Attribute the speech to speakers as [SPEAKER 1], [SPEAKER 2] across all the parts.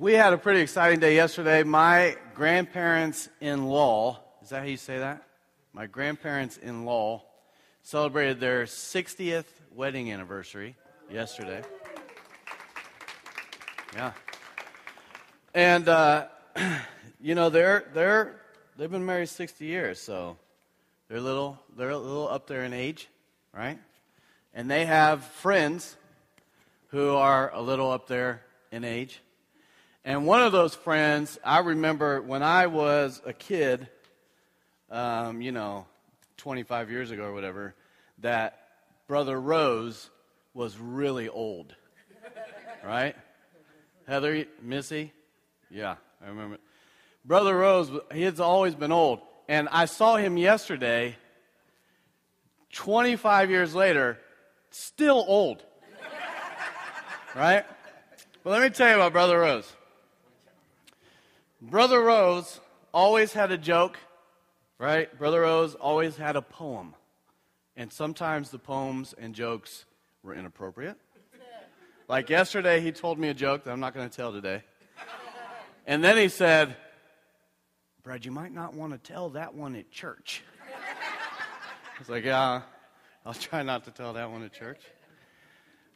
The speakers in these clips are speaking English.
[SPEAKER 1] We had a pretty exciting day yesterday. My grandparents in law, is that how you say that? My grandparents in law celebrated their 60th wedding anniversary yesterday. Yeah. And, uh, you know, they're, they're, they've been married 60 years, so they're little, they're a little up there in age, right? And they have friends who are a little up there in age. And one of those friends, I remember when I was a kid, um, you know, 25 years ago or whatever, that Brother Rose was really old. Right? Heather, Missy? Yeah, I remember. Brother Rose, he has always been old. And I saw him yesterday, 25 years later, still old. right? But let me tell you about Brother Rose. Brother Rose always had a joke, right? Brother Rose always had a poem. And sometimes the poems and jokes were inappropriate. Like yesterday, he told me a joke that I'm not going to tell today. And then he said, Brad, you might not want to tell that one at church. I was like, yeah, I'll try not to tell that one at church.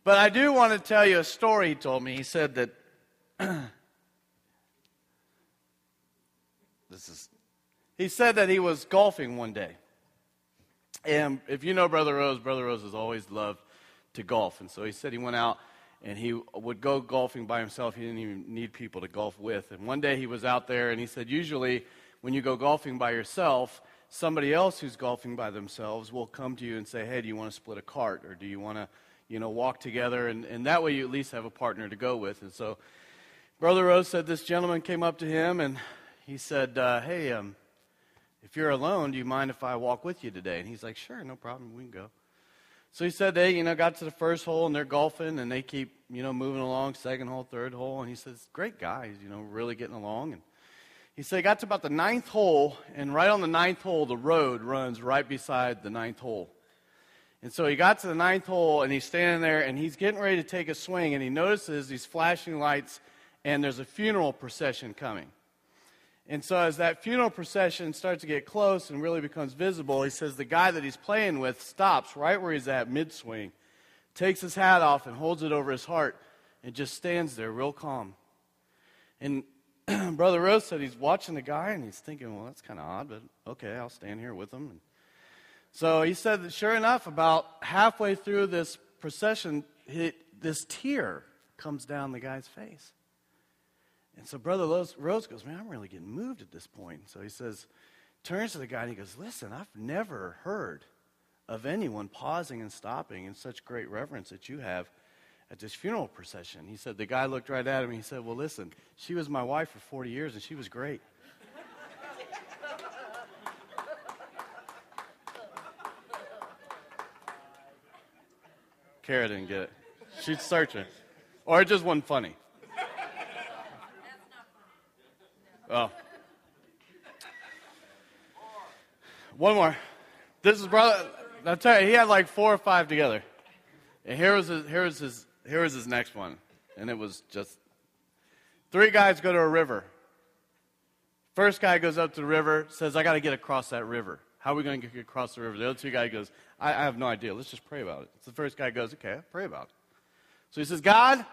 [SPEAKER 1] But I do want to tell you a story he told me. He said that He said that he was golfing one day. And if you know Brother Rose, Brother Rose has always loved to golf. And so he said he went out and he would go golfing by himself. He didn't even need people to golf with. And one day he was out there and he said, usually when you go golfing by yourself, somebody else who's golfing by themselves will come to you and say, hey, do you want to split a cart? Or do you want to, you know, walk together? And, and that way you at least have a partner to go with. And so Brother Rose said this gentleman came up to him and he said, uh, Hey, um, if you're alone, do you mind if I walk with you today? And he's like, Sure, no problem. We can go. So he said they, you know, got to the first hole and they're golfing and they keep, you know, moving along, second hole, third hole. And he says, Great guys, you know, really getting along. And he said he got to about the ninth hole, and right on the ninth hole, the road runs right beside the ninth hole. And so he got to the ninth hole and he's standing there and he's getting ready to take a swing and he notices these flashing lights and there's a funeral procession coming. And so, as that funeral procession starts to get close and really becomes visible, he says the guy that he's playing with stops right where he's at, mid swing, takes his hat off and holds it over his heart, and just stands there real calm. And Brother Rose said he's watching the guy and he's thinking, well, that's kind of odd, but okay, I'll stand here with him. And so he said that sure enough, about halfway through this procession, this tear comes down the guy's face. And so Brother Rose goes, Man, I'm really getting moved at this point. So he says, turns to the guy and he goes, Listen, I've never heard of anyone pausing and stopping in such great reverence that you have at this funeral procession. He said, The guy looked right at him and he said, Well, listen, she was my wife for 40 years and she was great. Kara didn't get it. She's searching. Or it just wasn't funny. Oh. One more. This is brother. I'll tell you, he had like four or five together. And here was his, here was his, here was his next one, and it was just three guys go to a river. First guy goes up to the river, says, "I got to get across that river. How are we going to get across the river?" The other two guy goes, I, "I have no idea. Let's just pray about it." So the first guy goes, "Okay, pray about it." So he says, "God,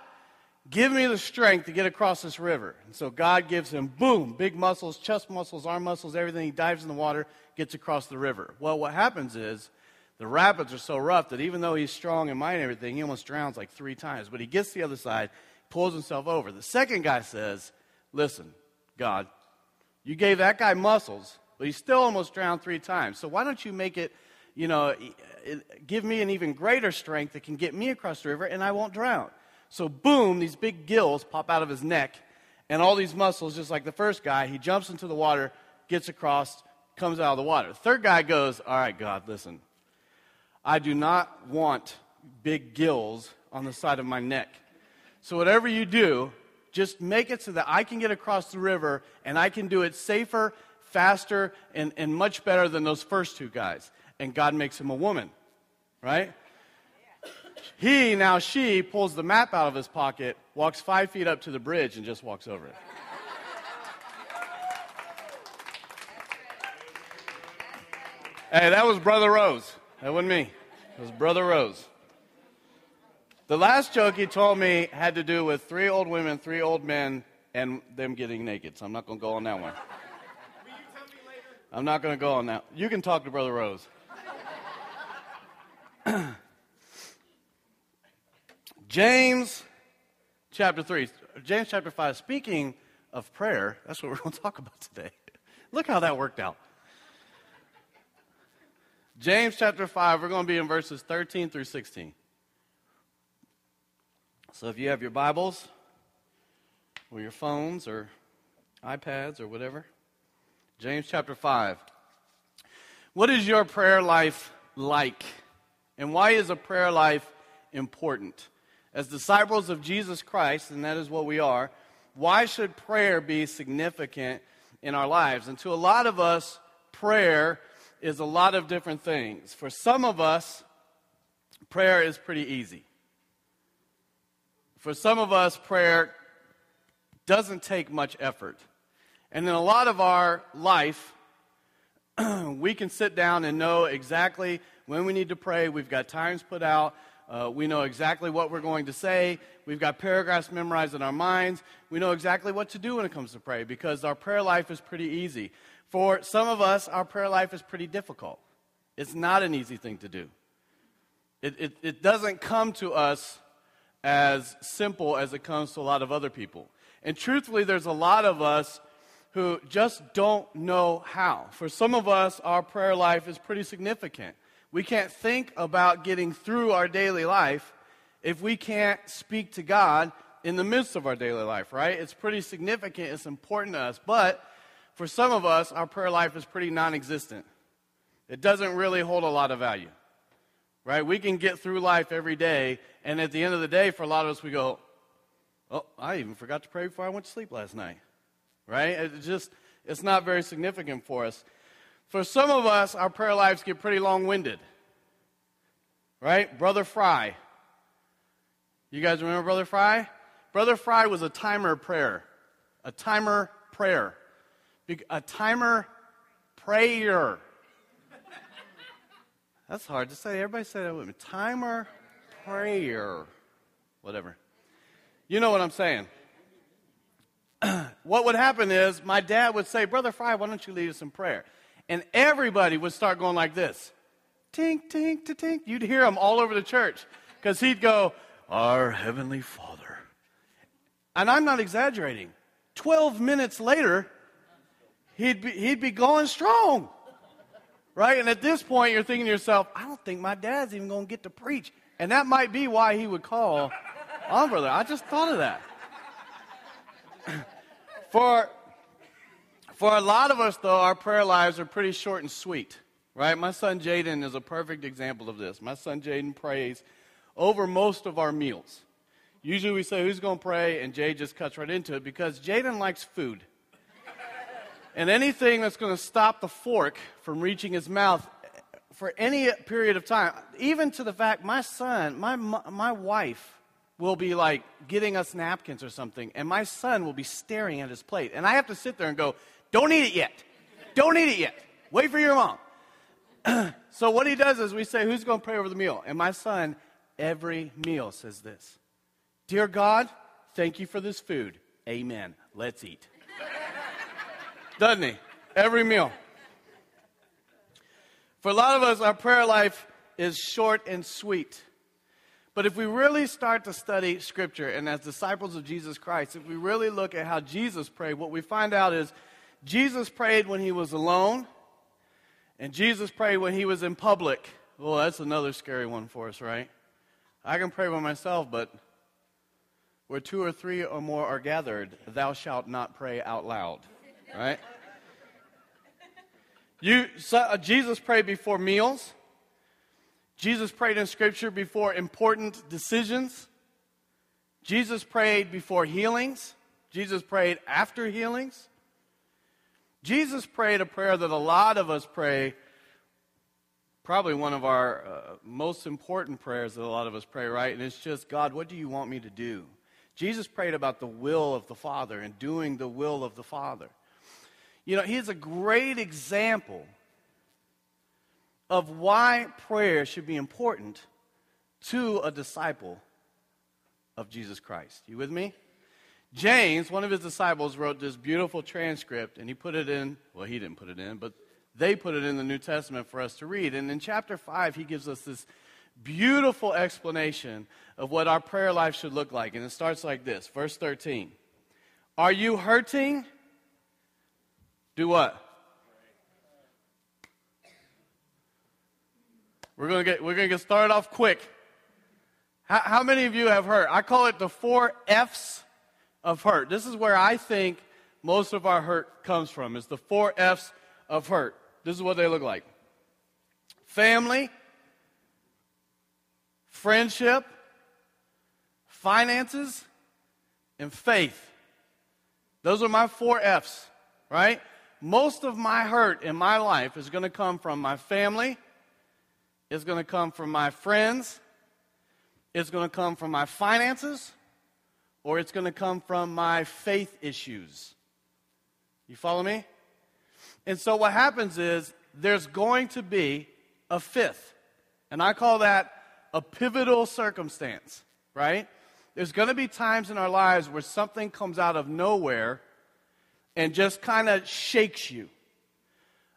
[SPEAKER 1] Give me the strength to get across this river. And so God gives him, boom, big muscles, chest muscles, arm muscles, everything. He dives in the water, gets across the river. Well, what happens is the rapids are so rough that even though he's strong and mighty and everything, he almost drowns like three times. But he gets to the other side, pulls himself over. The second guy says, Listen, God, you gave that guy muscles, but he still almost drowned three times. So why don't you make it, you know, give me an even greater strength that can get me across the river and I won't drown? So, boom, these big gills pop out of his neck, and all these muscles, just like the first guy, he jumps into the water, gets across, comes out of the water. Third guy goes, All right, God, listen. I do not want big gills on the side of my neck. So, whatever you do, just make it so that I can get across the river and I can do it safer, faster, and, and much better than those first two guys. And God makes him a woman, right? He, now she, pulls the map out of his pocket, walks five feet up to the bridge, and just walks over it. hey, that was Brother Rose. That wasn't me. It was Brother Rose. The last joke he told me had to do with three old women, three old men, and them getting naked. So I'm not going to go on that one. I'm not going to go on that. You can talk to Brother Rose. James chapter 3. James chapter 5. Speaking of prayer, that's what we're going to talk about today. Look how that worked out. James chapter 5, we're going to be in verses 13 through 16. So if you have your Bibles or your phones or iPads or whatever, James chapter 5. What is your prayer life like? And why is a prayer life important? As disciples of Jesus Christ, and that is what we are, why should prayer be significant in our lives? And to a lot of us, prayer is a lot of different things. For some of us, prayer is pretty easy. For some of us, prayer doesn't take much effort. And in a lot of our life, we can sit down and know exactly when we need to pray. We've got times put out. Uh, we know exactly what we're going to say. We've got paragraphs memorized in our minds. We know exactly what to do when it comes to pray because our prayer life is pretty easy. For some of us, our prayer life is pretty difficult. It's not an easy thing to do. It, it, it doesn't come to us as simple as it comes to a lot of other people. And truthfully, there's a lot of us who just don't know how. For some of us, our prayer life is pretty significant. We can't think about getting through our daily life if we can't speak to God in the midst of our daily life, right? It's pretty significant, it's important to us. But for some of us, our prayer life is pretty non existent. It doesn't really hold a lot of value, right? We can get through life every day, and at the end of the day, for a lot of us, we go, Oh, I even forgot to pray before I went to sleep last night, right? It just, it's not very significant for us. For some of us, our prayer lives get pretty long winded. Right? Brother Fry. You guys remember Brother Fry? Brother Fry was a timer prayer. A timer prayer. A timer prayer. That's hard to say. Everybody say that with me. Timer prayer. Whatever. You know what I'm saying. what would happen is my dad would say, Brother Fry, why don't you lead us in prayer? And everybody would start going like this tink, tink, tink, tink. You'd hear him all over the church because he'd go, Our Heavenly Father. And I'm not exaggerating. 12 minutes later, he'd be, he'd be going strong. Right? And at this point, you're thinking to yourself, I don't think my dad's even going to get to preach. And that might be why he would call on, brother. I just thought of that. For for a lot of us, though, our prayer lives are pretty short and sweet, right? My son Jaden is a perfect example of this. My son Jaden prays over most of our meals. Usually we say, Who's going to pray? And Jay just cuts right into it because Jaden likes food. and anything that's going to stop the fork from reaching his mouth for any period of time, even to the fact my son, my, my wife, will be like getting us napkins or something, and my son will be staring at his plate. And I have to sit there and go, don't eat it yet. Don't eat it yet. Wait for your mom. so what he does is we say, Who's going to pray over the meal? And my son, every meal says this Dear God, thank you for this food. Amen. Let's eat. Doesn't he? Every meal. For a lot of us, our prayer life is short and sweet. But if we really start to study Scripture, and as disciples of Jesus Christ, if we really look at how Jesus prayed, what we find out is Jesus prayed when he was alone, and Jesus prayed when he was in public. Well, that's another scary one for us, right? I can pray by myself, but where two or three or more are gathered, thou shalt not pray out loud, right? You, so, uh, Jesus prayed before meals. Jesus prayed in Scripture before important decisions. Jesus prayed before healings. Jesus prayed after healings. Jesus prayed a prayer that a lot of us pray probably one of our uh, most important prayers that a lot of us pray, right? And it's just, God, what do you want me to do? Jesus prayed about the will of the Father and doing the will of the Father. You know, he's a great example of why prayer should be important to a disciple of Jesus Christ. You with me? James, one of his disciples, wrote this beautiful transcript, and he put it in, well, he didn't put it in, but they put it in the New Testament for us to read. And in chapter 5, he gives us this beautiful explanation of what our prayer life should look like. And it starts like this Verse 13 Are you hurting? Do what? We're going to get, we're going to get started off quick. How, how many of you have hurt? I call it the four F's of hurt. This is where I think most of our hurt comes from, is the four F's of hurt. This is what they look like family, friendship, finances, and faith. Those are my four F's, right? Most of my hurt in my life is going to come from my family, it's going to come from my friends, it's going to come from my finances, or it's going to come from my faith issues. You follow me? And so what happens is there's going to be a fifth. And I call that a pivotal circumstance, right? There's going to be times in our lives where something comes out of nowhere and just kind of shakes you.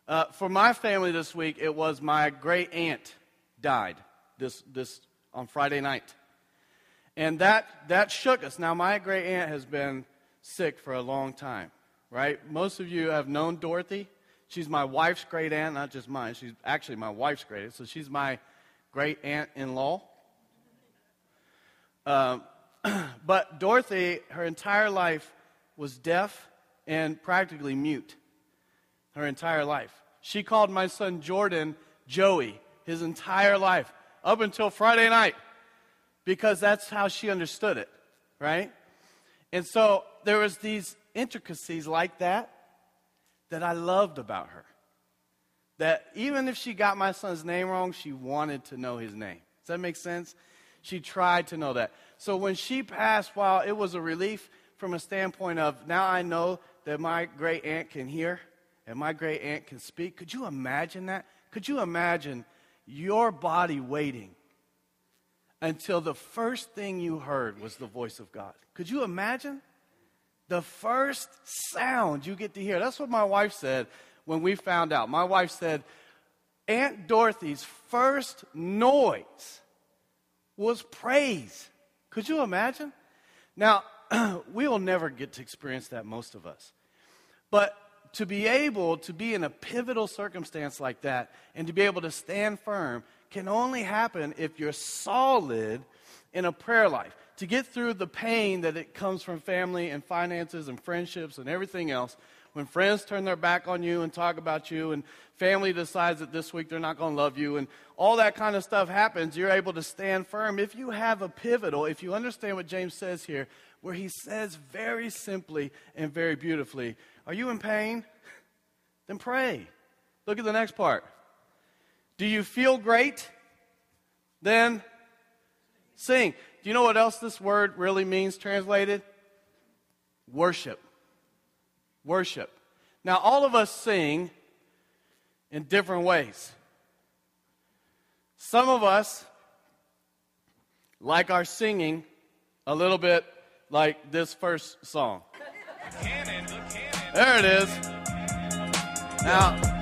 [SPEAKER 1] Uh, for my family this week, it was my great aunt died this, this on Friday night. And that, that shook us. Now, my great aunt has been sick for a long time, right? Most of you have known Dorothy. She's my wife's great aunt, not just mine. She's actually my wife's great aunt. So she's my great aunt in law. Um, but Dorothy, her entire life was deaf and practically mute. Her entire life. She called my son Jordan Joey his entire life up until Friday night because that's how she understood it, right? And so there was these intricacies like that that I loved about her. That even if she got my son's name wrong, she wanted to know his name. Does that make sense? She tried to know that. So when she passed, while it was a relief from a standpoint of now I know that my great aunt can hear and my great aunt can speak, could you imagine that? Could you imagine your body waiting until the first thing you heard was the voice of God. Could you imagine? The first sound you get to hear. That's what my wife said when we found out. My wife said, Aunt Dorothy's first noise was praise. Could you imagine? Now, we'll never get to experience that, most of us. But to be able to be in a pivotal circumstance like that and to be able to stand firm can only happen if you're solid in a prayer life. To get through the pain that it comes from family and finances and friendships and everything else, when friends turn their back on you and talk about you, and family decides that this week they're not going to love you, and all that kind of stuff happens, you're able to stand firm. If you have a pivotal, if you understand what James says here, where he says very simply and very beautifully, Are you in pain? Then pray. Look at the next part. Do you feel great? Then sing. Do you know what else this word really means translated? Worship. Worship. Now, all of us sing in different ways. Some of us like our singing a little bit like this first song. There it is. Now,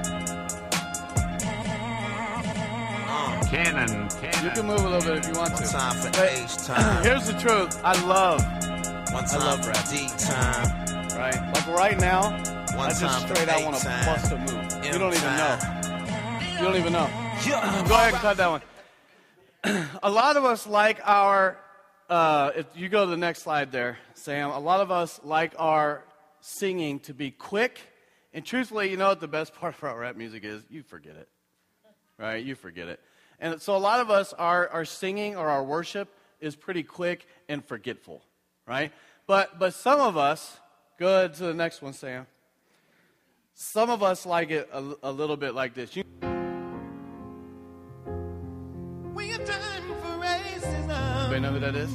[SPEAKER 2] Cannon, cannon.
[SPEAKER 1] You can move a little bit if you want to.
[SPEAKER 3] Time for
[SPEAKER 1] But
[SPEAKER 3] H time.
[SPEAKER 1] Here's the truth. I love,
[SPEAKER 3] One
[SPEAKER 1] I
[SPEAKER 3] time
[SPEAKER 1] love
[SPEAKER 3] for
[SPEAKER 1] rap.
[SPEAKER 3] D time.
[SPEAKER 1] right? Like right now,
[SPEAKER 3] One
[SPEAKER 1] I just
[SPEAKER 3] time for
[SPEAKER 1] straight out want to
[SPEAKER 3] time.
[SPEAKER 1] bust a move. You don't even know. You don't even know. Go ahead and cut that one. a lot of us like our, uh, if you go to the next slide there, Sam, a lot of us like our singing to be quick. And truthfully, you know what the best part about rap music is? You forget it. Right? You forget it. And so a lot of us, our, our singing or our worship is pretty quick and forgetful, right? But, but some of us, go to the next one, Sam. Some of us like it a, a little bit like this. You, Anybody know who that is?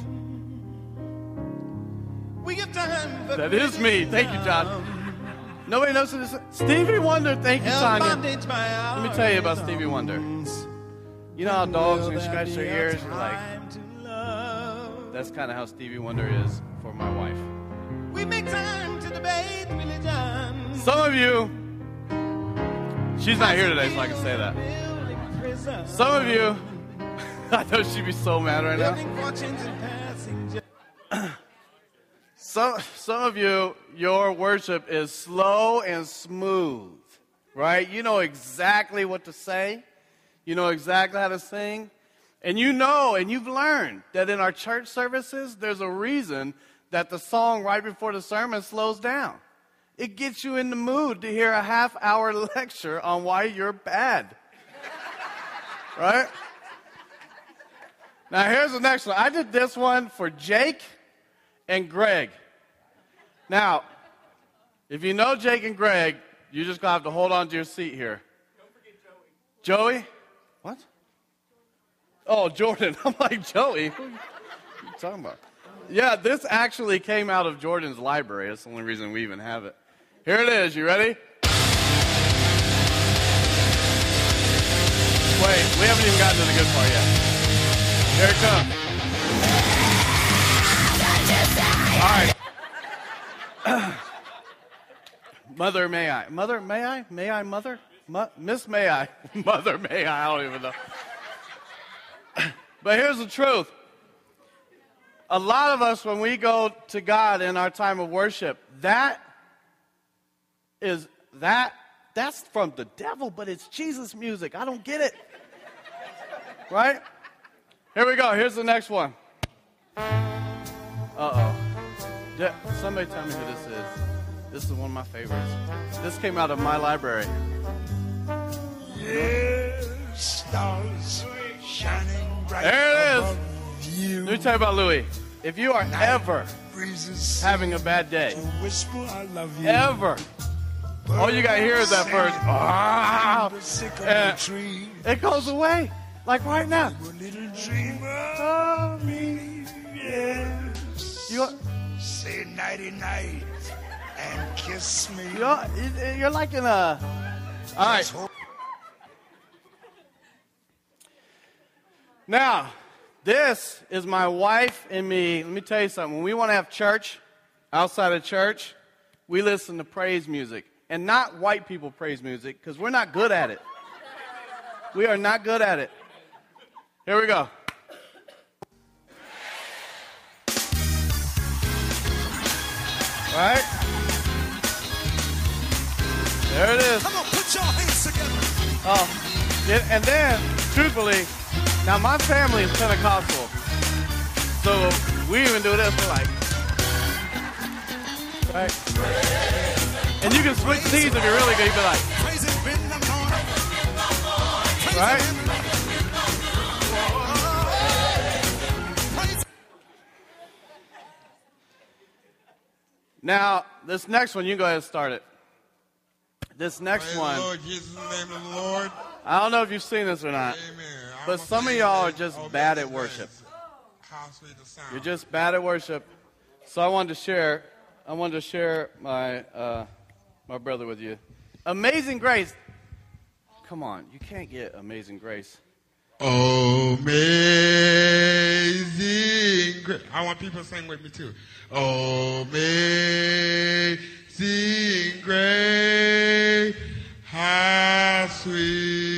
[SPEAKER 1] that is me. Thank you, John. Nobody knows who this is. Stevie Wonder. Thank you,
[SPEAKER 2] Sonia.
[SPEAKER 1] Let me tell you about Stevie Wonder. You know how dogs, when scratch their ears, you're like,
[SPEAKER 2] to love?
[SPEAKER 1] that's kind of how Stevie Wonder is for my wife.
[SPEAKER 2] We make time to debate religion.
[SPEAKER 1] Some of you, she's not here today, so I can say that. Some of you, I know she'd be so mad right now.
[SPEAKER 2] Building fortunes and passing ju-
[SPEAKER 1] Some, some of you, your worship is slow and smooth, right? You know exactly what to say, you know exactly how to sing, and you know and you've learned that in our church services, there's a reason that the song right before the sermon slows down. It gets you in the mood to hear a half hour lecture on why you're bad. right? Now, here's the next one. I did this one for Jake and Greg. Now, if you know Jake and Greg, you're just going to have to hold on to your seat here. Don't forget Joey. Joey? What? Oh, Jordan. I'm like, Joey? What are you talking about? Yeah, this actually came out of Jordan's library. That's the only reason we even have it. Here it is. You ready? Wait, we haven't even gotten to the good part yet. Here it comes. All right. Mother, may I? Mother, may I? May I, mother? Mo- Miss, may I? Mother, may I? I don't even know. but here's the truth. A lot of us, when we go to God in our time of worship, that is that that's from the devil, but it's Jesus music. I don't get it. Right? Here we go. Here's the next one. Uh oh. Somebody tell me who this is. This is one of my favorites. This came out of my library.
[SPEAKER 4] Stars shining bright
[SPEAKER 1] There it is.
[SPEAKER 4] you.
[SPEAKER 1] Let me tell you about Louis. If you are ever having a bad day,
[SPEAKER 4] to whisper I love you.
[SPEAKER 1] ever, all you gotta hear is that first, ah,
[SPEAKER 4] The sycamore
[SPEAKER 1] and
[SPEAKER 4] tree.
[SPEAKER 1] it goes away. Like right now.
[SPEAKER 4] A little dreamer of me. Yes.
[SPEAKER 1] You,
[SPEAKER 4] Say nighty night and kiss me.
[SPEAKER 1] you're, you're like in a. All right.
[SPEAKER 4] Let's hope-
[SPEAKER 1] Now, this is my wife and me. Let me tell you something. When we want to have church outside of church, we listen to praise music. And not white people praise music, because we're not good at it. We are not good at it. Here we go. Right? There it is.
[SPEAKER 2] Come on, put your hands together.
[SPEAKER 1] Oh, and then, truthfully, now my family is Pentecostal, so we even do this. We're like, right? And you can switch seeds if you're really good. You'd be like,
[SPEAKER 2] Praise him, bend the morning. Praise
[SPEAKER 1] right? Now, this next one, you go ahead and start it. This next
[SPEAKER 5] Praise
[SPEAKER 1] one,
[SPEAKER 5] Lord Jesus, name of the Lord.
[SPEAKER 1] I don't know if you've seen this or not,
[SPEAKER 5] Amen.
[SPEAKER 1] But some of y'all are just bad at worship. You're just bad at worship. So I wanted to share. I wanted to share my uh, my brother with you. Amazing Grace. Come on, you can't get Amazing Grace.
[SPEAKER 5] Amazing grace. I want people to sing with me too. Oh, amazing grace. How sweet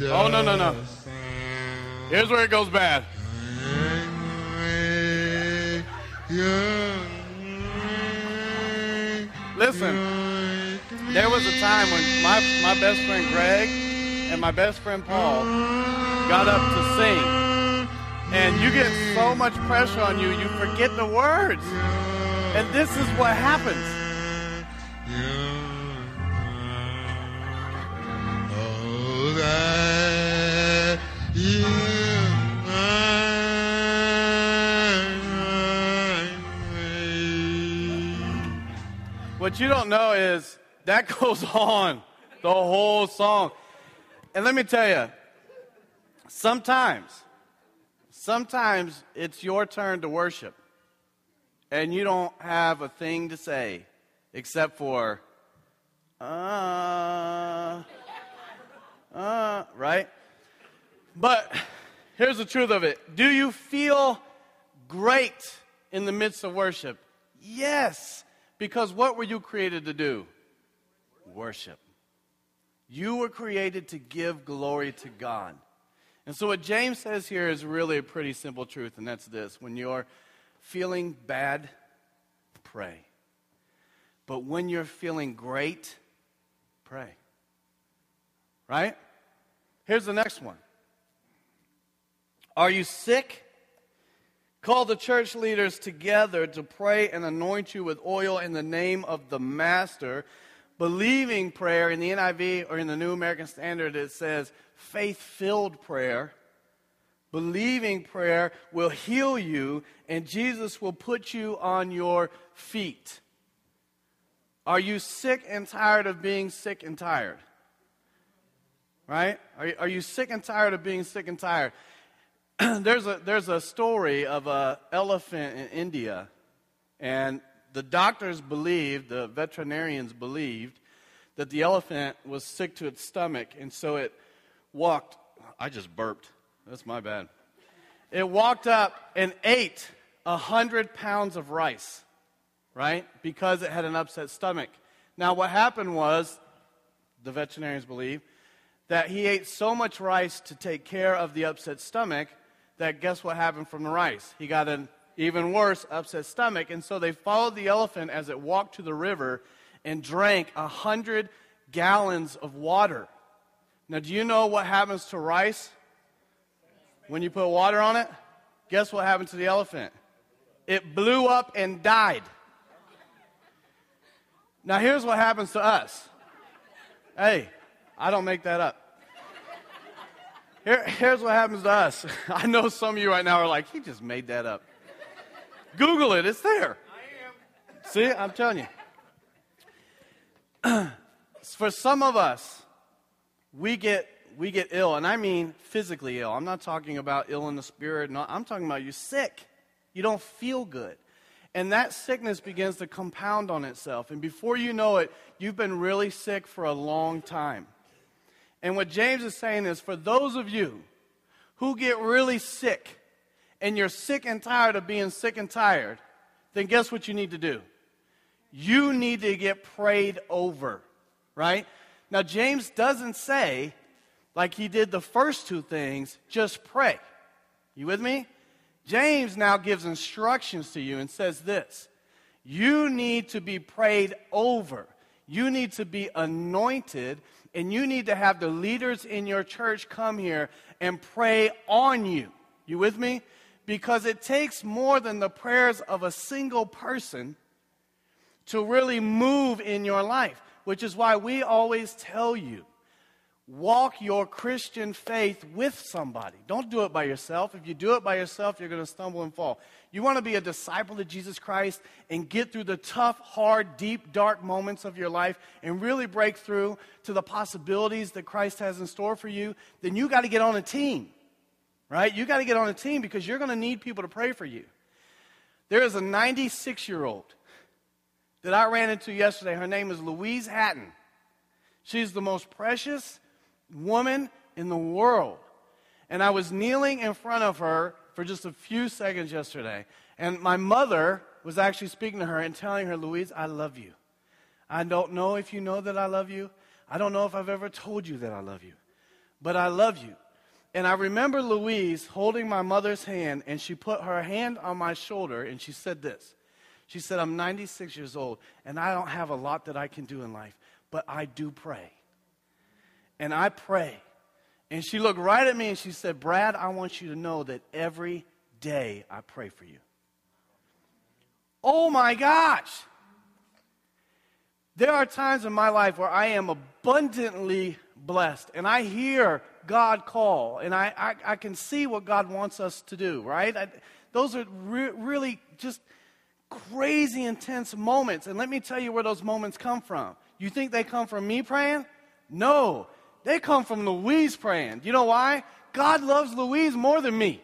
[SPEAKER 1] Oh, no, no, no. Here's where it goes bad. Listen, there was a time when my, my best friend Greg and my best friend Paul got up to sing. And you get so much pressure on you, you forget the words. And this is what happens. What you don't know is that goes on the whole song. And let me tell you, sometimes, Sometimes it's your turn to worship, and you don't have a thing to say except for, uh, uh, right? But here's the truth of it Do you feel great in the midst of worship? Yes, because what were you created to do? Worship. You were created to give glory to God. And so, what James says here is really a pretty simple truth, and that's this when you're feeling bad, pray. But when you're feeling great, pray. Right? Here's the next one Are you sick? Call the church leaders together to pray and anoint you with oil in the name of the Master. Believing prayer in the NIV or in the New American Standard, it says faith filled prayer. Believing prayer will heal you, and Jesus will put you on your feet. Are you sick and tired of being sick and tired? Right? Are you, are you sick and tired of being sick and tired? there's, a, there's a story of an elephant in India, and the doctors believed, the veterinarians believed, that the elephant was sick to its stomach, and so it walked. I just burped. That's my bad. It walked up and ate a hundred pounds of rice, right? Because it had an upset stomach. Now, what happened was, the veterinarians believe, that he ate so much rice to take care of the upset stomach that guess what happened from the rice? He got an even worse upset stomach. And so they followed the elephant as it walked to the river and drank a hundred gallons of water. Now, do you know what happens to rice when you put water on it? Guess what happened to the elephant? It blew up and died. Now, here's what happens to us. Hey, I don't make that up. Here, here's what happens to us. I know some of you right now are like, he just made that up. Google it, it's there. I am. See, I'm telling you. For some of us, we get we get ill, and I mean physically ill. I'm not talking about ill in the spirit. No, I'm talking about you sick. You don't feel good. And that sickness begins to compound on itself. And before you know it, you've been really sick for a long time. And what James is saying is for those of you who get really sick and you're sick and tired of being sick and tired, then guess what you need to do? You need to get prayed over, right? Now, James doesn't say, like he did the first two things, just pray. You with me? James now gives instructions to you and says this You need to be prayed over, you need to be anointed, and you need to have the leaders in your church come here and pray on you. You with me? Because it takes more than the prayers of a single person to really move in your life which is why we always tell you walk your Christian faith with somebody. Don't do it by yourself. If you do it by yourself, you're going to stumble and fall. You want to be a disciple of Jesus Christ and get through the tough, hard, deep, dark moments of your life and really break through to the possibilities that Christ has in store for you, then you got to get on a team. Right? You got to get on a team because you're going to need people to pray for you. There is a 96 year old that I ran into yesterday. Her name is Louise Hatton. She's the most precious woman in the world. And I was kneeling in front of her for just a few seconds yesterday. And my mother was actually speaking to her and telling her, Louise, I love you. I don't know if you know that I love you. I don't know if I've ever told you that I love you. But I love you. And I remember Louise holding my mother's hand, and she put her hand on my shoulder, and she said this she said, I'm 96 years old and I don't have a lot that I can do in life, but I do pray. And I pray. And she looked right at me and she said, Brad, I want you to know that every day I pray for you. Oh my gosh. There are times in my life where I am abundantly blessed and I hear God call and I, I, I can see what God wants us to do, right? I, those are re- really just crazy intense moments. And let me tell you where those moments come from. You think they come from me praying? No, they come from Louise praying. You know why? God loves Louise more than me.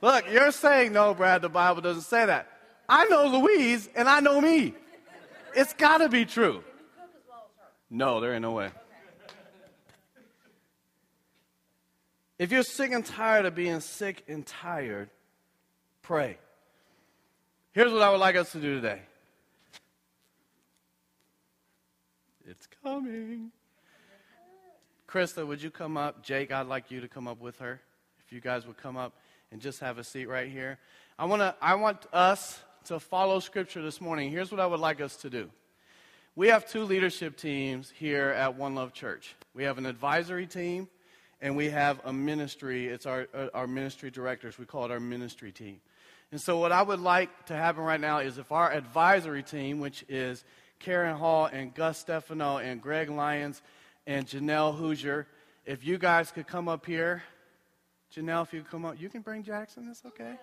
[SPEAKER 1] Look, you're saying, no, Brad, the Bible doesn't say that. I know Louise and I know me. It's got to be true. No, there ain't no way. If you're sick and tired of being sick and tired, pray. Here's what I would like us to do today coming. Krista, would you come up? Jake, I'd like you to come up with her. If you guys would come up and just have a seat right here. I, wanna, I want us to follow Scripture this morning. Here's what I would like us to do. We have two leadership teams here at One Love Church. We have an advisory team, and we have a ministry. It's our, uh, our ministry directors. We call it our ministry team. And so, what I would like to happen right now is if our advisory team, which is Karen Hall and Gus Stefano and Greg Lyons and Janelle Hoosier, if you guys could come up here. Janelle, if you come up, you can bring Jackson. That's okay.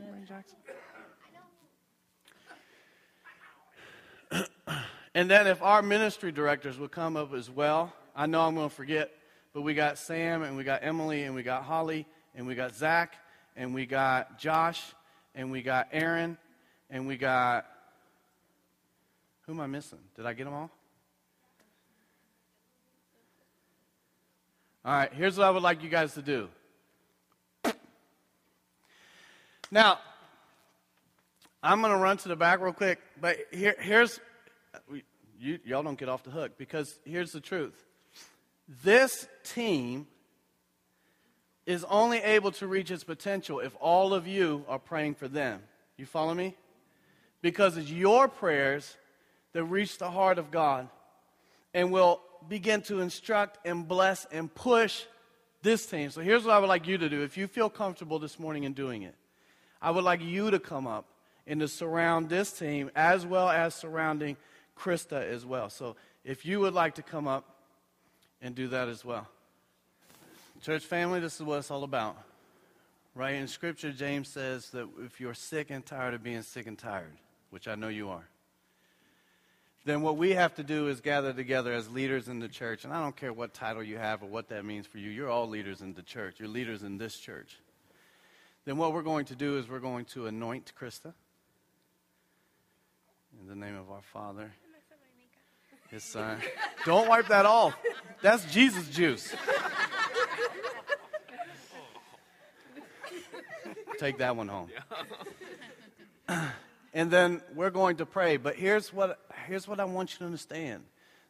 [SPEAKER 1] You bring Jackson. and then if our ministry directors would come up as well, I know I'm going to forget, but we got Sam and we got Emily and we got Holly and we got Zach and we got Josh and we got Aaron and we got who am I missing? Did I get them all? All right, here's what I would like you guys to do. Now, I'm going to run to the back real quick, but here, here's, you, y'all don't get off the hook because here's the truth. This team is only able to reach its potential if all of you are praying for them. You follow me? Because it's your prayers that reach the heart of God and will begin to instruct and bless and push this team. So here's what I would like you to do. If you feel comfortable this morning in doing it, I would like you to come up and to surround this team as well as surrounding Krista as well. So if you would like to come up and do that as well. Church family, this is what it's all about. Right? In Scripture, James says that if you're sick and tired of being sick and tired, which I know you are, then what we have to do is gather together as leaders in the church. And I don't care what title you have or what that means for you. You're all leaders in the church. You're leaders in this church. Then what we're going to do is we're going to anoint Krista in the name of our Father, His Son. Don't wipe that off. That's Jesus juice. Take that one home. And then we're going to pray. But here's what, here's what I want you to understand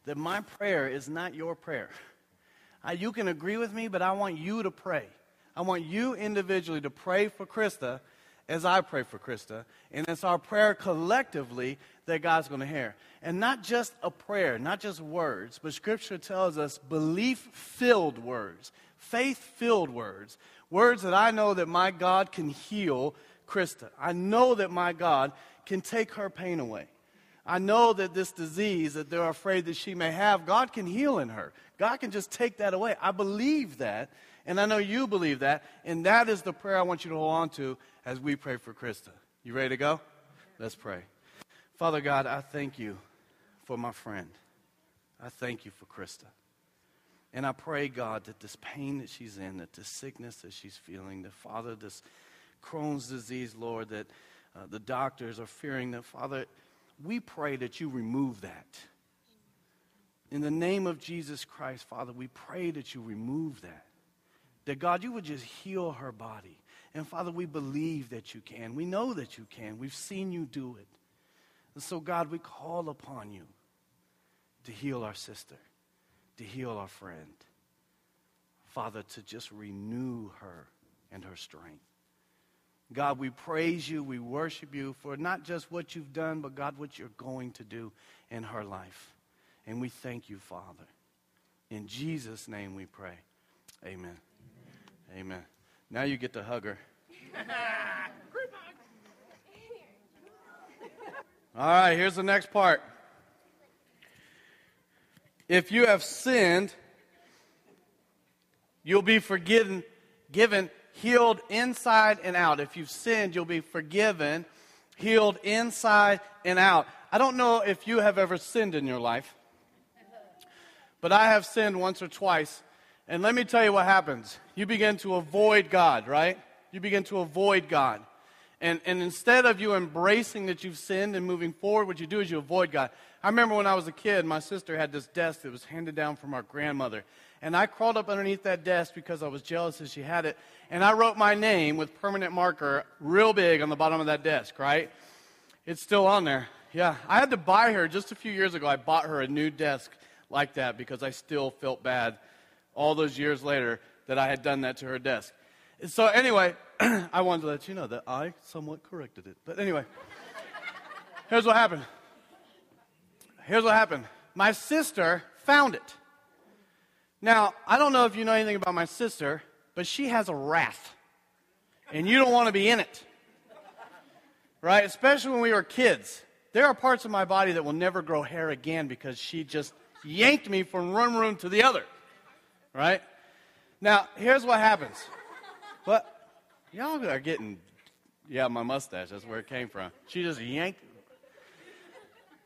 [SPEAKER 1] that my prayer is not your prayer. I, you can agree with me, but I want you to pray. I want you individually to pray for Krista as I pray for Krista. And it's our prayer collectively that God's going to hear. And not just a prayer, not just words, but Scripture tells us belief filled words, faith filled words, words that I know that my God can heal Krista. I know that my God can take her pain away. I know that this disease that they're afraid that she may have, God can heal in her. God can just take that away. I believe that, and I know you believe that, and that is the prayer I want you to hold on to as we pray for Krista. You ready to go? Let's pray. Father God, I thank you for my friend. I thank you for Krista. And I pray, God, that this pain that she's in, that this sickness that she's feeling, that, Father, this Crohn's disease, Lord, that uh, the doctors are fearing that, Father, we pray that you remove that. In the name of Jesus Christ, Father, we pray that you remove that. That, God, you would just heal her body. And, Father, we believe that you can. We know that you can. We've seen you do it. And so, God, we call upon you to heal our sister, to heal our friend. Father, to just renew her and her strength. God, we praise you, we worship you for not just what you've done, but God, what you're going to do in her life. And we thank you, Father. In Jesus' name we pray. Amen. Amen. Amen. Now you get to hug her. All right, here's the next part. If you have sinned, you'll be forgiven, given healed inside and out. If you've sinned, you'll be forgiven, healed inside and out. I don't know if you have ever sinned in your life, but I have sinned once or twice. And let me tell you what happens. You begin to avoid God, right? You begin to avoid God. And, and instead of you embracing that you've sinned and moving forward, what you do is you avoid God. I remember when I was a kid, my sister had this desk that was handed down from our grandmother. And I crawled up underneath that desk because I was jealous that she had it. And I wrote my name with permanent marker real big on the bottom of that desk, right? It's still on there. Yeah. I had to buy her just a few years ago. I bought her a new desk like that because I still felt bad all those years later that I had done that to her desk. So, anyway, I wanted to let you know that I somewhat corrected it. But anyway, here's what happened. Here's what happened. My sister found it. Now, I don't know if you know anything about my sister, but she has a wrath. And you don't want to be in it. Right? Especially when we were kids. There are parts of my body that will never grow hair again because she just yanked me from one room to the other. Right? Now, here's what happens. But y'all are getting, yeah, my mustache, that's where it came from. She just yanked.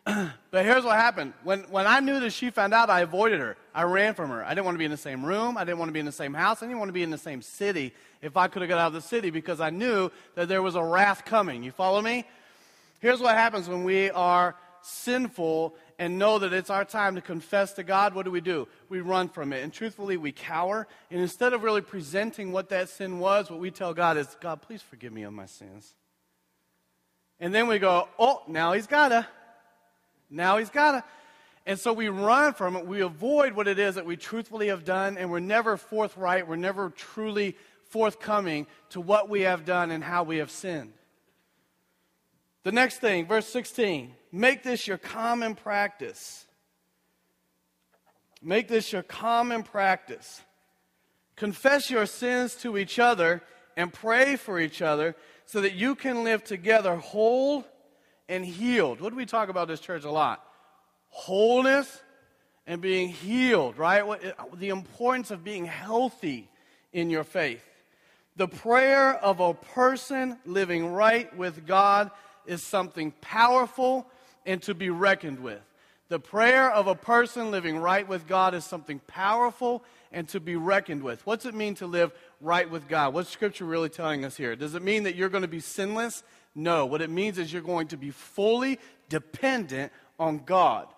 [SPEAKER 1] but here's what happened. When, when I knew that she found out, I avoided her. I ran from her. I didn't want to be in the same room. I didn't want to be in the same house. I didn't want to be in the same city if I could have got out of the city because I knew that there was a wrath coming. You follow me? Here's what happens when we are sinful and know that it's our time to confess to God. What do we do? We run from it. And truthfully, we cower. And instead of really presenting what that sin was, what we tell God is, God, please forgive me of my sins. And then we go, oh, now he's gotta. Now he's gotta. And so we run from it. We avoid what it is that we truthfully have done, and we're never forthright. We're never truly forthcoming to what we have done and how we have sinned. The next thing, verse 16 make this your common practice. Make this your common practice. Confess your sins to each other and pray for each other so that you can live together whole and healed. What do we talk about this church a lot? Wholeness and being healed, right? The importance of being healthy in your faith. The prayer of a person living right with God is something powerful and to be reckoned with. The prayer of a person living right with God is something powerful and to be reckoned with. What's it mean to live right with God? What's Scripture really telling us here? Does it mean that you're going to be sinless? No. What it means is you're going to be fully dependent on God.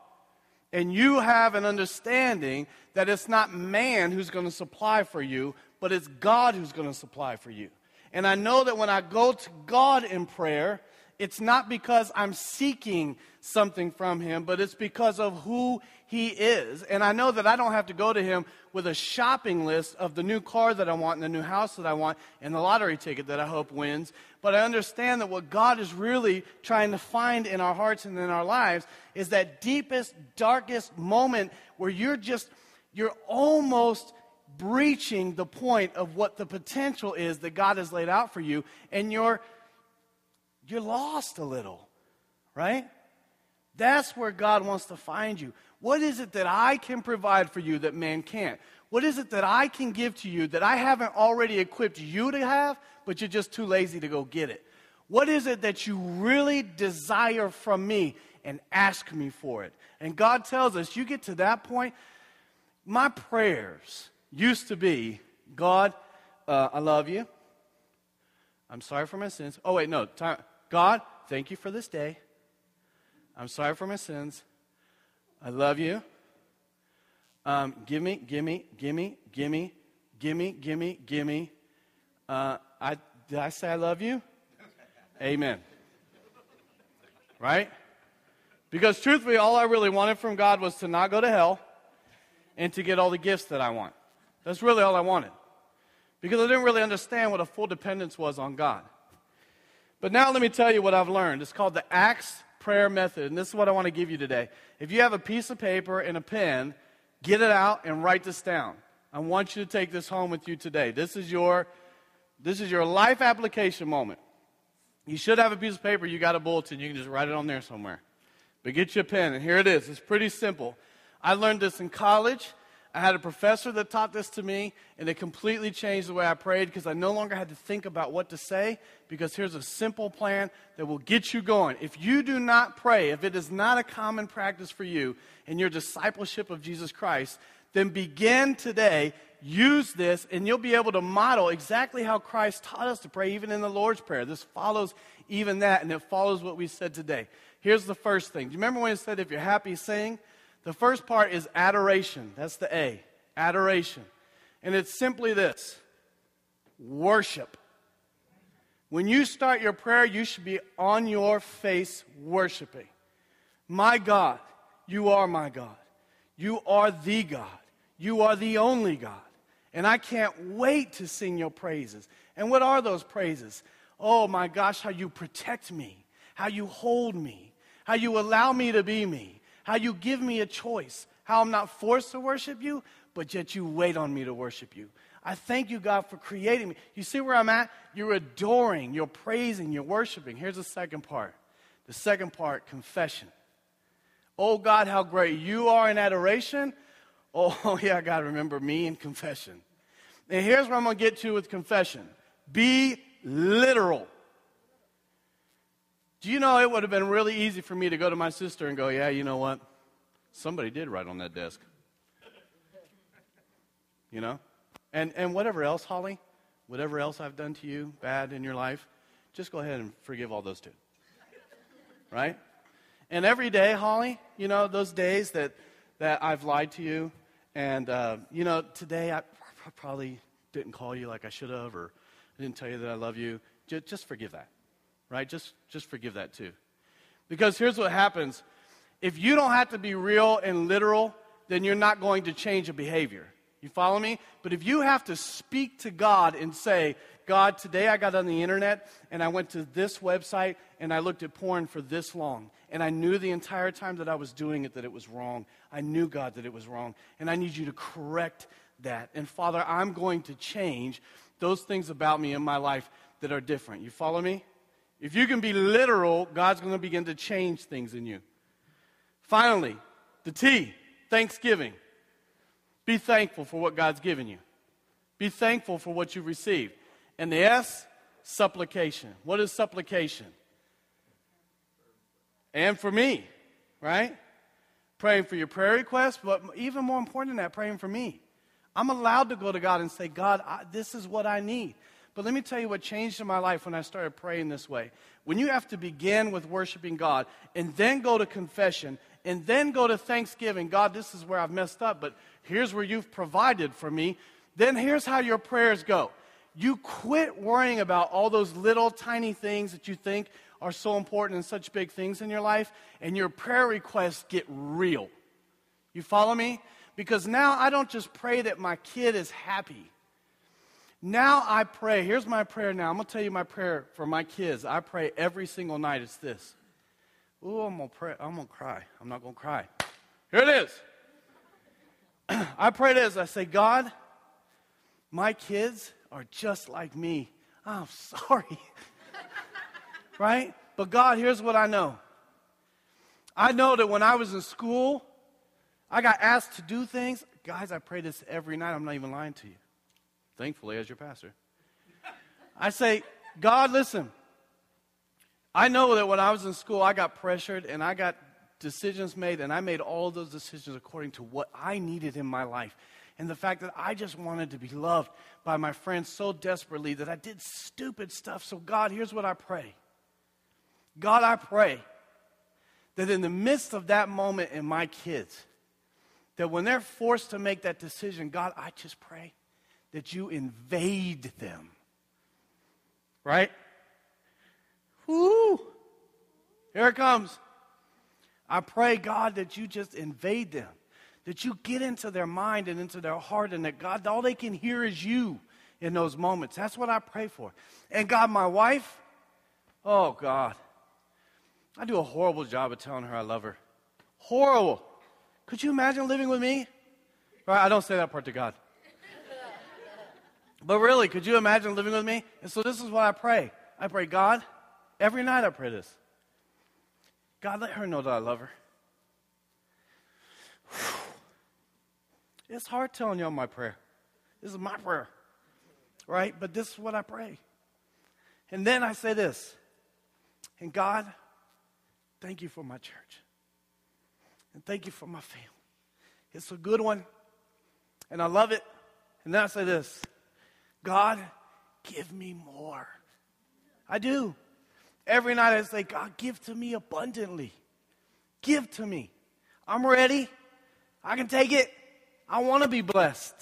[SPEAKER 1] And you have an understanding that it's not man who's going to supply for you, but it's God who's going to supply for you. And I know that when I go to God in prayer, it's not because I'm seeking something from him, but it's because of who he is. And I know that I don't have to go to him with a shopping list of the new car that I want and the new house that I want and the lottery ticket that I hope wins. But I understand that what God is really trying to find in our hearts and in our lives is that deepest, darkest moment where you're just, you're almost breaching the point of what the potential is that God has laid out for you, and you're you're lost a little, right? That's where God wants to find you. What is it that I can provide for you that man can't? What is it that I can give to you that I haven't already equipped you to have, but you're just too lazy to go get it? What is it that you really desire from me and ask me for it? And God tells us, you get to that point, my prayers used to be, God, uh, I love you. I'm sorry for my sins. Oh, wait, no. Time. God, thank you for this day. I'm sorry for my sins. I love you. Um, give me, give me, give me, give me, give me, give me, give me. Uh, I, did I say I love you? Amen. Right? Because truthfully, all I really wanted from God was to not go to hell and to get all the gifts that I want. That's really all I wanted. Because I didn't really understand what a full dependence was on God. But now let me tell you what I've learned. It's called the Acts prayer method, and this is what I want to give you today. If you have a piece of paper and a pen, get it out and write this down. I want you to take this home with you today. This is your this is your life application moment. You should have a piece of paper, you got a bulletin, you can just write it on there somewhere. But get your pen, and here it is. It's pretty simple. I learned this in college. I had a professor that taught this to me, and it completely changed the way I prayed because I no longer had to think about what to say. Because here's a simple plan that will get you going. If you do not pray, if it is not a common practice for you in your discipleship of Jesus Christ, then begin today use this and you'll be able to model exactly how Christ taught us to pray, even in the Lord's Prayer. This follows even that, and it follows what we said today. Here's the first thing. Do you remember when it said, if you're happy, sing? The first part is adoration. That's the A. Adoration. And it's simply this worship. When you start your prayer, you should be on your face worshiping. My God, you are my God. You are the God. You are the only God. And I can't wait to sing your praises. And what are those praises? Oh my gosh, how you protect me, how you hold me, how you allow me to be me, how you give me a choice, how I'm not forced to worship you, but yet you wait on me to worship you. I thank you, God, for creating me. You see where I'm at? You're adoring, you're praising, you're worshiping. Here's the second part. The second part, confession. Oh God, how great you are in adoration. Oh, yeah, God, remember me in confession. And here's where I'm going to get to with confession be literal. Do you know it would have been really easy for me to go to my sister and go, yeah, you know what? Somebody did write on that desk. You know? And, and whatever else, Holly, whatever else I've done to you bad in your life, just go ahead and forgive all those too. Right? And every day, Holly, you know, those days that, that I've lied to you, and, uh, you know, today I probably didn't call you like I should have, or I didn't tell you that I love you. Just forgive that, right? Just, just forgive that too. Because here's what happens if you don't have to be real and literal, then you're not going to change a behavior. You follow me? But if you have to speak to God and say, God, today I got on the internet and I went to this website and I looked at porn for this long. And I knew the entire time that I was doing it that it was wrong. I knew, God, that it was wrong. And I need you to correct that. And Father, I'm going to change those things about me in my life that are different. You follow me? If you can be literal, God's going to begin to change things in you. Finally, the T, thanksgiving. Be thankful for what God's given you. Be thankful for what you've received. And the S, supplication. What is supplication? And for me, right? Praying for your prayer requests, but even more important than that, praying for me. I'm allowed to go to God and say, God, I, this is what I need. But let me tell you what changed in my life when I started praying this way. When you have to begin with worshiping God and then go to confession and then go to thanksgiving, God, this is where I've messed up, but here's where you've provided for me. Then here's how your prayers go. You quit worrying about all those little tiny things that you think are so important and such big things in your life, and your prayer requests get real. You follow me? Because now I don't just pray that my kid is happy. Now I pray. Here's my prayer now. I'm going to tell you my prayer for my kids. I pray every single night. It's this. Ooh, I'm going to pray. I'm going to cry. I'm not going to cry. Here it is. I pray this. I say, God, my kids are just like me. I'm sorry. right? But God, here's what I know. I know that when I was in school, I got asked to do things. Guys, I pray this every night. I'm not even lying to you. Thankfully, as your pastor. I say, God, listen. I know that when I was in school, I got pressured and I got decisions made, and I made all those decisions according to what I needed in my life. And the fact that I just wanted to be loved by my friends so desperately that I did stupid stuff. So, God, here's what I pray God, I pray that in the midst of that moment in my kids, that when they're forced to make that decision, God, I just pray that you invade them. Right? Whoo! Here it comes. I pray, God, that you just invade them, that you get into their mind and into their heart, and that, God, all they can hear is you in those moments. That's what I pray for. And God, my wife, oh, God, I do a horrible job of telling her I love her. Horrible. Could you imagine living with me? Right? I don't say that part to God. But really, could you imagine living with me? And so this is what I pray. I pray, God, every night I pray this. God, let her know that I love her. It's hard telling y'all my prayer. This is my prayer, right? But this is what I pray. And then I say this, and God, thank you for my church. And thank you for my family. It's a good one, and I love it, And then I say this God, give me more. I do. Every night I say, God, give to me abundantly. Give to me. I'm ready. I can take it. I want to be blessed.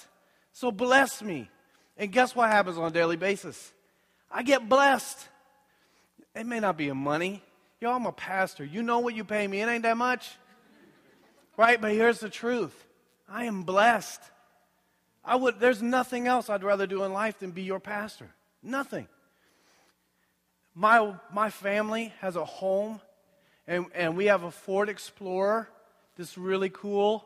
[SPEAKER 1] So bless me. And guess what happens on a daily basis? I get blessed. It may not be in money. Yo, I'm a pastor. You know what you pay me. It ain't that much. Right? But here's the truth. I am blessed. I would there's nothing else I'd rather do in life than be your pastor. Nothing. My my family has a home and, and we have a Ford Explorer that's really cool.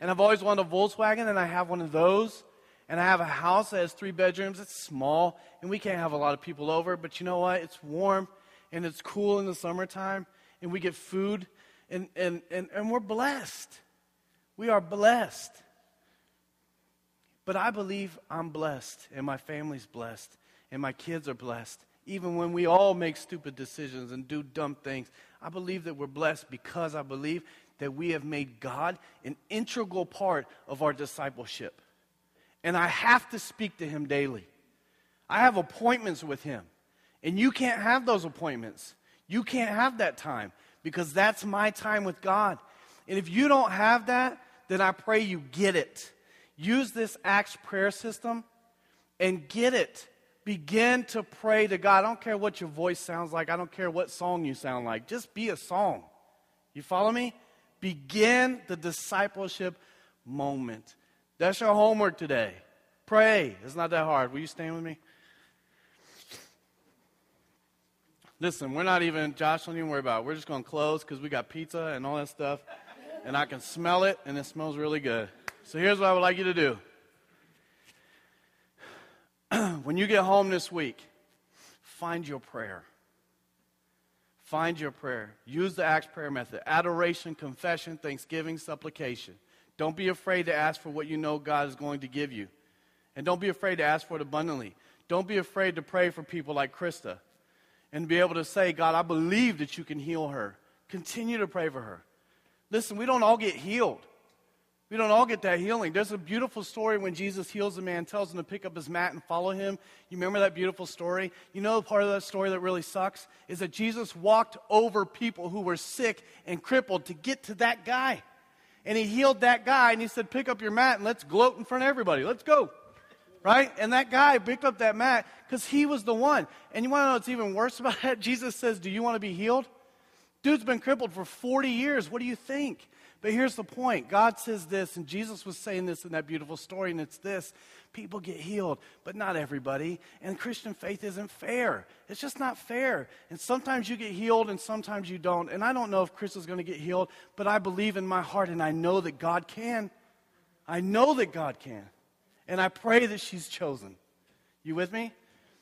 [SPEAKER 1] And I've always wanted a Volkswagen, and I have one of those. And I have a house that has three bedrooms. It's small, and we can't have a lot of people over. But you know what? It's warm, and it's cool in the summertime, and we get food, and, and, and, and we're blessed. We are blessed. But I believe I'm blessed, and my family's blessed, and my kids are blessed. Even when we all make stupid decisions and do dumb things, I believe that we're blessed because I believe that we have made God an integral part of our discipleship. And I have to speak to Him daily. I have appointments with Him. And you can't have those appointments. You can't have that time because that's my time with God. And if you don't have that, then I pray you get it. Use this Acts prayer system and get it. Begin to pray to God. I don't care what your voice sounds like, I don't care what song you sound like. Just be a song. You follow me? Begin the discipleship moment. That's your homework today. Pray. It's not that hard. Will you stand with me? Listen, we're not even, Josh, don't even worry about it. We're just going to close because we got pizza and all that stuff. And I can smell it, and it smells really good. So here's what I would like you to do. when you get home this week, find your prayer. Find your prayer. Use the Acts prayer method adoration, confession, thanksgiving, supplication. Don't be afraid to ask for what you know God is going to give you. And don't be afraid to ask for it abundantly. Don't be afraid to pray for people like Krista and be able to say, God, I believe that you can heal her. Continue to pray for her. Listen, we don't all get healed. We don't all get that healing. There's a beautiful story when Jesus heals a man, tells him to pick up his mat and follow him. You remember that beautiful story? You know, part of that story that really sucks is that Jesus walked over people who were sick and crippled to get to that guy. And he healed that guy and he said, Pick up your mat and let's gloat in front of everybody. Let's go. Right? And that guy picked up that mat because he was the one. And you want to know what's even worse about that? Jesus says, Do you want to be healed? Dude's been crippled for 40 years. What do you think? But here's the point God says this, and Jesus was saying this in that beautiful story, and it's this people get healed, but not everybody. And Christian faith isn't fair. It's just not fair. And sometimes you get healed, and sometimes you don't. And I don't know if Chris is going to get healed, but I believe in my heart, and I know that God can. I know that God can. And I pray that she's chosen. You with me?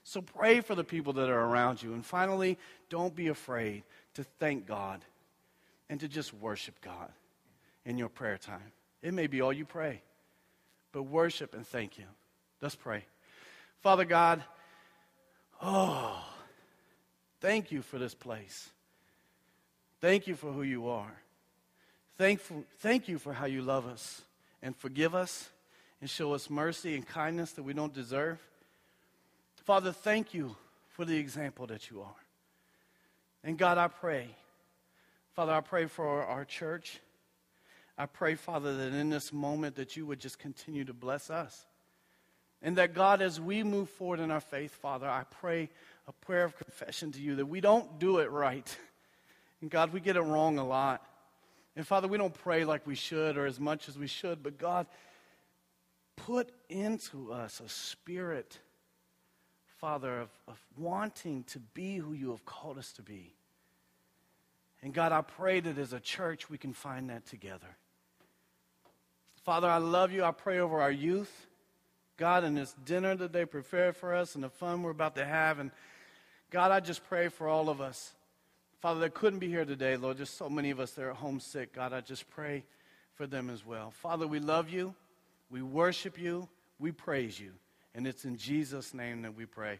[SPEAKER 1] So pray for the people that are around you. And finally, don't be afraid to thank God and to just worship God in your prayer time. It may be all you pray, but worship and thank you. Let's pray. Father God, oh, thank you for this place. Thank you for who you are. Thankful, thank you for how you love us and forgive us and show us mercy and kindness that we don't deserve. Father, thank you for the example that you are. And God, I pray, Father, I pray for our church. I pray, Father, that in this moment that you would just continue to bless us. And that God, as we move forward in our faith, Father, I pray a prayer of confession to you that we don't do it right. And God, we get it wrong a lot. And Father, we don't pray like we should or as much as we should, but God, put into us a spirit, Father, of, of wanting to be who you have called us to be. And God, I pray that as a church we can find that together. Father, I love you. I pray over our youth. God, and this dinner that they prepared for us and the fun we're about to have. And God, I just pray for all of us. Father, that couldn't be here today, Lord. Just so many of us that are homesick. God, I just pray for them as well. Father, we love you. We worship you. We praise you. And it's in Jesus' name that we pray.